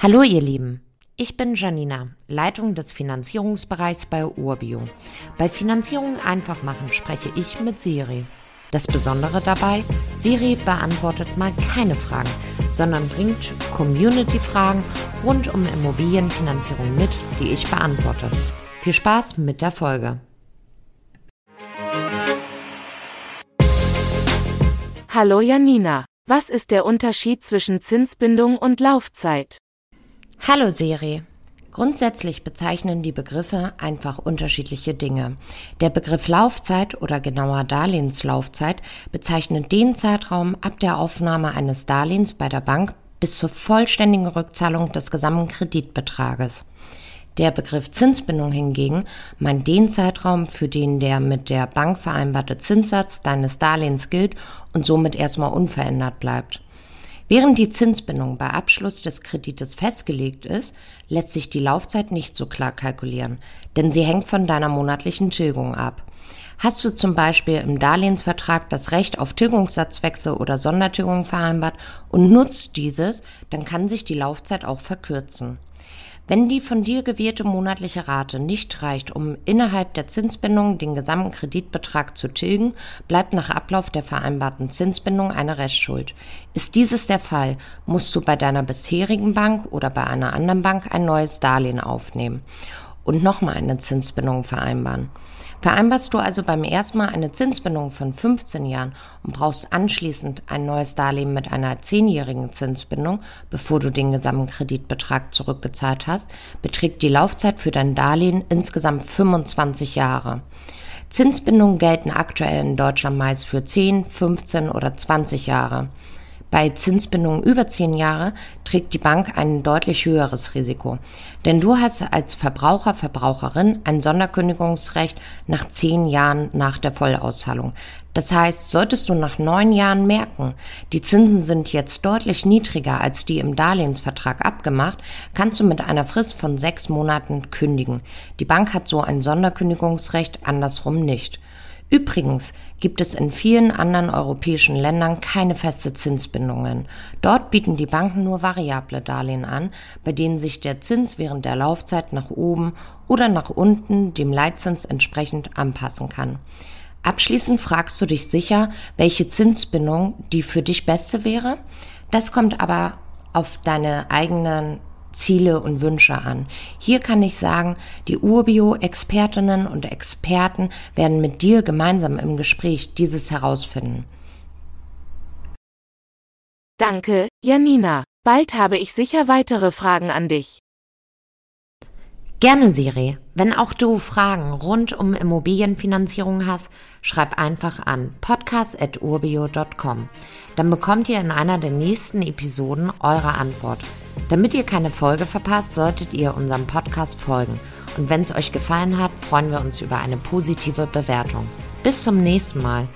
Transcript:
Hallo ihr Lieben, ich bin Janina, Leitung des Finanzierungsbereichs bei Urbio. Bei Finanzierung einfach machen spreche ich mit Siri. Das Besondere dabei, Siri beantwortet mal keine Fragen, sondern bringt Community-Fragen rund um Immobilienfinanzierung mit, die ich beantworte. Viel Spaß mit der Folge. Hallo Janina, was ist der Unterschied zwischen Zinsbindung und Laufzeit? Hallo Siri. Grundsätzlich bezeichnen die Begriffe einfach unterschiedliche Dinge. Der Begriff Laufzeit oder genauer Darlehenslaufzeit bezeichnet den Zeitraum ab der Aufnahme eines Darlehens bei der Bank bis zur vollständigen Rückzahlung des gesamten Kreditbetrages. Der Begriff Zinsbindung hingegen meint den Zeitraum, für den der mit der Bank vereinbarte Zinssatz deines Darlehens gilt und somit erstmal unverändert bleibt. Während die Zinsbindung bei Abschluss des Kredites festgelegt ist, lässt sich die Laufzeit nicht so klar kalkulieren, denn sie hängt von deiner monatlichen Tilgung ab. Hast du zum Beispiel im Darlehensvertrag das Recht auf Tilgungssatzwechsel oder Sondertilgung vereinbart und nutzt dieses, dann kann sich die Laufzeit auch verkürzen. Wenn die von dir gewählte monatliche Rate nicht reicht, um innerhalb der Zinsbindung den gesamten Kreditbetrag zu tilgen, bleibt nach Ablauf der vereinbarten Zinsbindung eine Restschuld. Ist dieses der Fall, musst du bei deiner bisherigen Bank oder bei einer anderen Bank ein neues Darlehen aufnehmen und nochmal eine Zinsbindung vereinbaren. Vereinbarst du also beim ersten Mal eine Zinsbindung von 15 Jahren und brauchst anschließend ein neues Darlehen mit einer 10-jährigen Zinsbindung, bevor du den gesamten Kreditbetrag zurückgezahlt hast, beträgt die Laufzeit für dein Darlehen insgesamt 25 Jahre. Zinsbindungen gelten aktuell in Deutschland meist für 10, 15 oder 20 Jahre. Bei Zinsbindungen über zehn Jahre trägt die Bank ein deutlich höheres Risiko. Denn du hast als Verbraucher, Verbraucherin ein Sonderkündigungsrecht nach zehn Jahren nach der Vollauszahlung. Das heißt, solltest du nach neun Jahren merken, die Zinsen sind jetzt deutlich niedriger als die im Darlehensvertrag abgemacht, kannst du mit einer Frist von sechs Monaten kündigen. Die Bank hat so ein Sonderkündigungsrecht, andersrum nicht. Übrigens gibt es in vielen anderen europäischen Ländern keine feste Zinsbindungen. Dort bieten die Banken nur variable Darlehen an, bei denen sich der Zins während der Laufzeit nach oben oder nach unten dem Leitzins entsprechend anpassen kann. Abschließend fragst du dich sicher, welche Zinsbindung die für dich beste wäre. Das kommt aber auf deine eigenen Ziele und Wünsche an. Hier kann ich sagen, die Urbio-Expertinnen und Experten werden mit dir gemeinsam im Gespräch dieses herausfinden. Danke, Janina. Bald habe ich sicher weitere Fragen an dich. Gerne, Siri. Wenn auch du Fragen rund um Immobilienfinanzierung hast, schreib einfach an podcast.urbio.com. Dann bekommt ihr in einer der nächsten Episoden eure Antwort. Damit ihr keine Folge verpasst, solltet ihr unserem Podcast folgen. Und wenn es euch gefallen hat, freuen wir uns über eine positive Bewertung. Bis zum nächsten Mal.